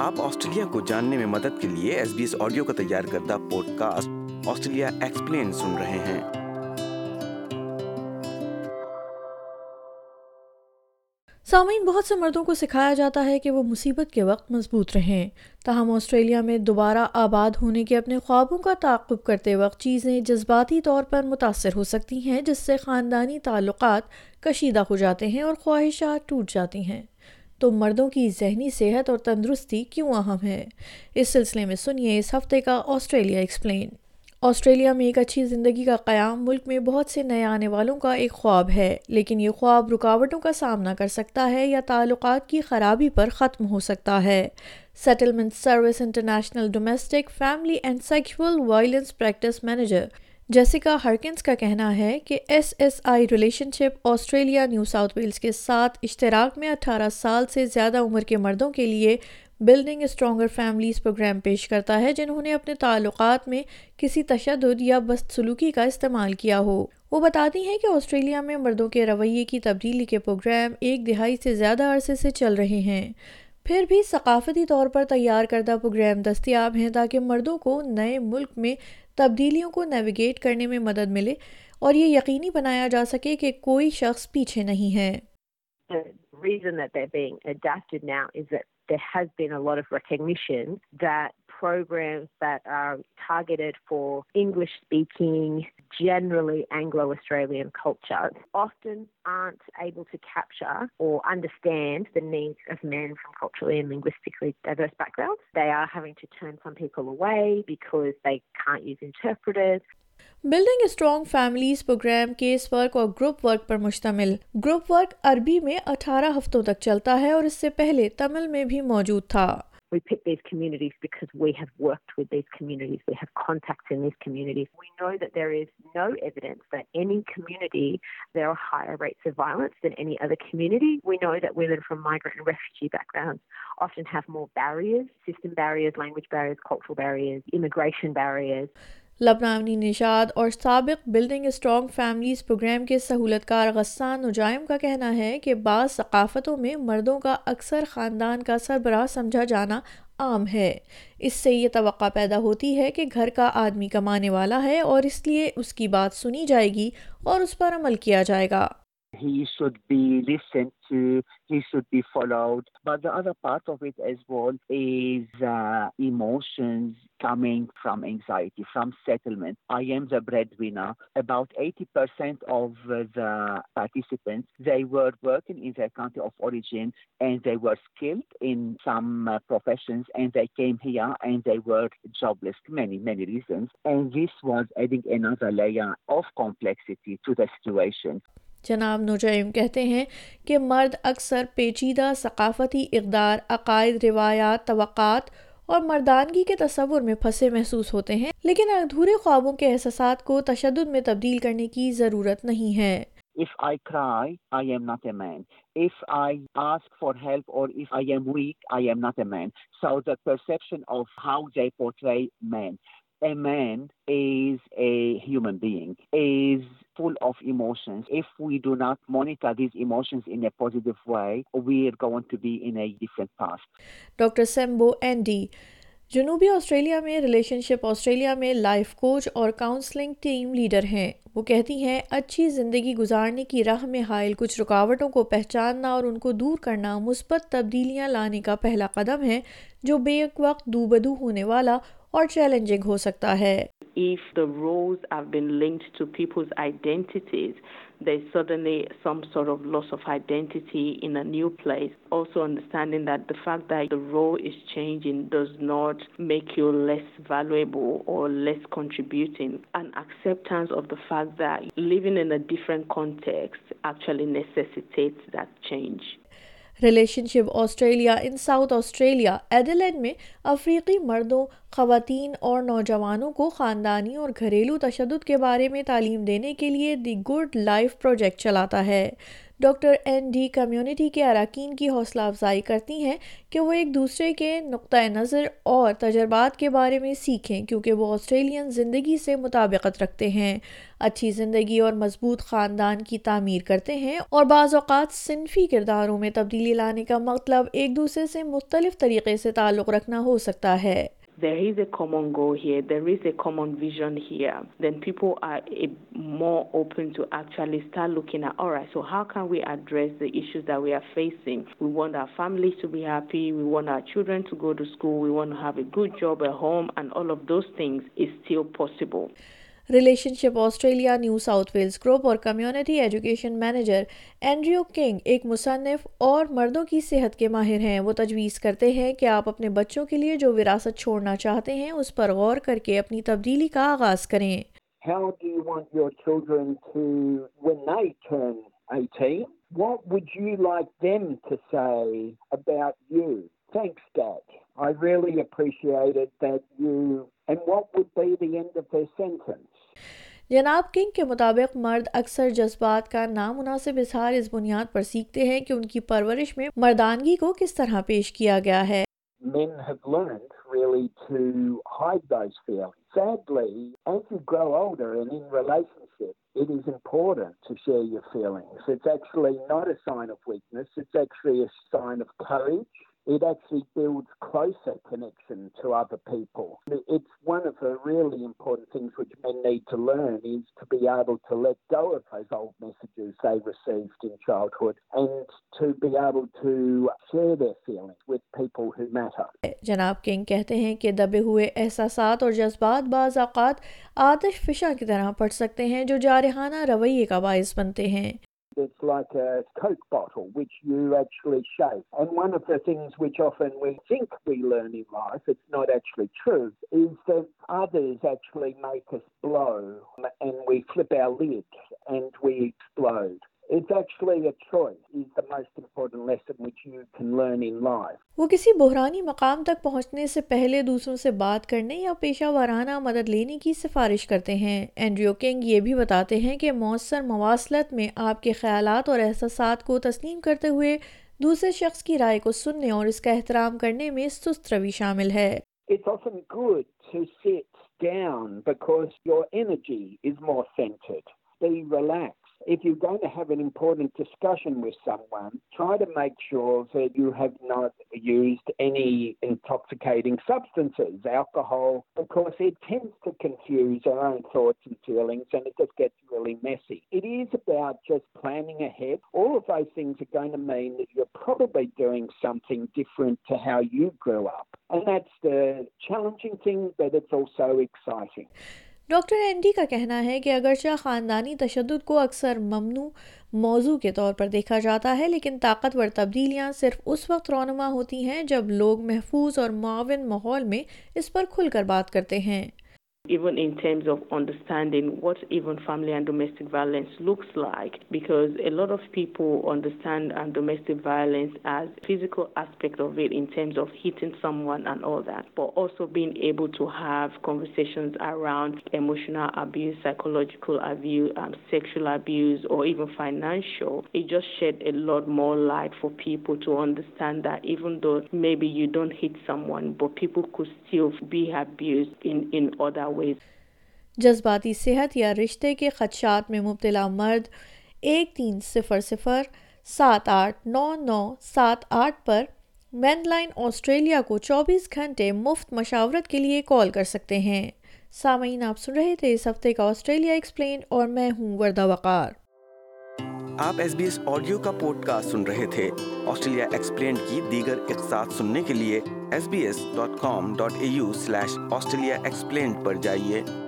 آپ آسٹریلیا کو جاننے میں مدد کے لیے ایس ایس بی آڈیو کا تیار کردہ پوڈ کاسٹ آسٹریلیا ایکسپلین سن رہے ہیں سامعین بہت سے مردوں کو سکھایا جاتا ہے کہ وہ مصیبت کے وقت مضبوط رہیں تاہم آسٹریلیا میں دوبارہ آباد ہونے کے اپنے خوابوں کا تعاقب کرتے وقت چیزیں جذباتی طور پر متاثر ہو سکتی ہیں جس سے خاندانی تعلقات کشیدہ ہو جاتے ہیں اور خواہشات ٹوٹ جاتی ہیں تو مردوں کی ذہنی صحت اور تندرستی کیوں اہم ہے اس سلسلے میں سنیے اس ہفتے کا آسٹریلیا ایکسپلین آسٹریلیا میں ایک اچھی زندگی کا قیام ملک میں بہت سے نئے آنے والوں کا ایک خواب ہے لیکن یہ خواب رکاوٹوں کا سامنا کر سکتا ہے یا تعلقات کی خرابی پر ختم ہو سکتا ہے settlement service international domestic family and sexual violence practice manager Jessica Harkins کا کہنا ہے کہ S S I relationship Australia New South Wales کے ساتھ اشتراک میں اٹھارہ سال سے زیادہ عمر کے مردوں کے لیے بلڈنگ اسٹرانگر فیملیز پروگرام پیش کرتا ہے جنہوں نے اپنے تعلقات میں کسی تشدد یا بست سلوکی کا استعمال کیا ہو وہ بتاتی ہیں کہ آسٹریلیا میں مردوں کے رویے کی تبدیلی کے پروگرام ایک دہائی سے زیادہ عرصے سے چل رہے ہیں پھر بھی ثقافتی طور پر تیار کردہ پروگرام دستیاب ہیں تاکہ مردوں کو نئے ملک میں تبدیلیوں کو نیویگیٹ کرنے میں مدد ملے اور یہ یقینی بنایا جا سکے کہ کوئی شخص پیچھے نہیں ہے programs that are targeted for English speaking, generally Anglo Australian culture, often aren't able to capture or understand the needs of men from culturally and linguistically diverse backgrounds. They are having to turn some people away because they can't use interpreters. Building strong families program case work اور group work پر مشتمل group work عربی میں اٹھارہ ہفتوں تک چلتا ہے اور اس سے پہلے تمل میں بھی موجود تھا with committees when there is no evidence there آرٹسرٹی when we learn فرومجیز لینگویج امیگریشن بیرز لبنانی نشاد اور سابق بلڈنگ اسٹرانگ فیملیز پروگرام کے سہولت کار غسان نجائم کا کہنا ہے کہ بعض ثقافتوں میں مردوں کا اکثر خاندان کا سربراہ سمجھا جانا عام ہے اس سے یہ توقع پیدا ہوتی ہے کہ گھر کا آدمی کمانے والا ہے اور اس لیے اس کی بات سنی جائے گی اور اس پر عمل کیا جائے گا he should be listened to, he should be followed. But the other part of it as well is uh, emotions coming from anxiety, from settlement. I am the breadwinner. About 80% of the participants, they were working in their country of origin and they were skilled in some uh, professions and they came here and they were jobless. Many, many reasons. And this was adding another layer of complexity to the situation. جناب نجیم کہتے ہیں کہ مرد اکثر پیچیدہ ثقافتی اقدار عقائد روایات توقعات اور مردانگی کے تصور میں محسوس ہوتے ہیں لیکن ادھورے خوابوں کے احساسات کو تشدد میں تبدیل کرنے کی ضرورت نہیں ہے full of emotions. If we do not monitor these emotions in a positive way, we are going to be in a different path. Dr. Sembo Andy, جنوبی آسٹریلیا میں ریلیشن شپ آسٹریلیا میں لائف کوچ اور counselling team leader ہیں وہ کہتی ہیں اچھی زندگی گزارنے کی راہ میں حائل کچھ رکاوٹوں کو پہچاننا اور ان کو دور کرنا مثبت تبدیلیاں لانے کا پہلا قدم ہے جو بے ایک وقت دو بدو ہونے والا اور چیلنجنگ ہو سکتا ہے روز link to Peoples identities suddenly understand the fact roles change not make you less valuable اور لس کنٹریبیوٹ انسپٹنس اف دا فاکز لیوچولیز دینج relationship Australia in South Australia Adelaide میں افریقی مردوں خواتین اور نوجوانوں کو خاندانی اور گھریلو تشدد کے بارے میں تعلیم دینے کے لیے دی گڈ لائف پروجیکٹ چلاتا ہے ڈاکٹر این ڈی کمیونٹی کے اراکین کی حوصلہ افزائی کرتی ہیں کہ وہ ایک دوسرے کے نقطۂ نظر اور تجربات کے بارے میں سیکھیں کیونکہ وہ آسٹریلین زندگی سے مطابقت رکھتے ہیں اچھی زندگی اور مضبوط خاندان کی تعمیر کرتے ہیں اور بعض اوقات صنفی کرداروں میں تبدیلی لانے کا مطلب ایک دوسرے سے مختلف طریقے سے تعلق رکھنا ہو سکتا ہے در از اے کمن گو ہر دیر is a common here then people art malls لوکھینا childrens to go ٹویٹ اڈم thing is possible relationship Australia New South Wales group اور community education manager Andrew King ایک مصنف اور مردوں کی صحت کے ماہر ہیں وہ تجویز کرتے ہیں کہ آپ اپنے بچوں کے لیے جو وراثت چھوڑنا چاہتے ہیں اس پر غور کر کے اپنی تبدیلی کا آغاز کریں How do you want your children to, when they turn 18, what would you like them to say about you? Thanks, Dad. I really appreciated that you. And what would be the end of their sentence? جناب King کے مطابق مرد اکثر جذبات کا نامناسب اظہار اس بنیاد پر سیکھتے ہیں کہ ان کی پرورش میں مردانگی کو کس طرح پیش کیا گیا ہے really it actually builds closer connection to to to to to to other people. people It's one of of the really important things which men need learn is be be able able let go those old messages they received in childhood and share their feelings with who matter. جناب King کہتے ہیں کہ دبے ہوئے احساسات اور جذبات بعض اوقات آتش فشا کی طرح پڑ سکتے ہیں جو جارحانہ رویے کا باعث بنتے ہیں it's like a Coke bottle which you actually shave. And one of the things which often we think we learn in life, it's not actually true, is that others actually make us blow and we flip our lid and we explode. وہ کسی بحرانی مقام تک پہنچنے سے پہلے دوسروں سے بات کرنے یا پیشہ وارانہ مدد لینے کی سفارش کرتے ہیں اینڈریو کنگ یہ بھی بتاتے ہیں کہ مؤثر مواصلت میں آپ کے خیالات اور احساسات کو تسلیم کرتے ہوئے دوسرے شخص کی رائے کو سننے اور اس کا احترام کرنے میں سست روی شامل ہے if you're going to have an important discussion with someone, try to make sure that you have not used any intoxicating substances, alcohol. Of course, it tends to confuse our own thoughts and feelings and it just gets really messy. It is about just planning ahead. All of those things are going to mean that you're probably doing something different to how you grew up. And that's the challenging thing, but it's also exciting. Doctor Andy کا کہنا ہے کہ اگرچہ خاندانی تشدد کو اکثر ممنوع موضوع کے طور پر دیکھا جاتا ہے لیکن طاقتور تبدیلیاں صرف اس وقت رونما ہوتی ہیں جب لوگ محفوظ اور معاون ماحول میں اس پر کھل کر بات کرتے ہیں family domestic violence looks like پیپلسٹینڈ وائلینسنس اراؤنڈ ایموشنل ابیوز سائیکولوجیکل ابھیل abuse finance show as shed more light for people to understand maybe you don't hit someone but can جذباتی صحت یا رشتے کے خدشات میں مبتلا مرد ایک تین صفر صفر سات آٹھ نو نو سات آٹھ پر مین لائن آسٹریلیا کو چوبیس گھنٹے مفت مشاورت کے لیے کال کر سکتے ہیں سامعین آپ سن رہے تھے اس ہفتے کا آسٹریلیا ایکسپلین اور میں ہوں وردہ وقار آپ ایس بی ایس آڈیو کا پوڈ کاسٹ سن رہے تھے آسٹریلیا ایکسپلین کی دیگر اقساط سننے کے لیے S B S dot com dot A U slash Australia explained پر جائیے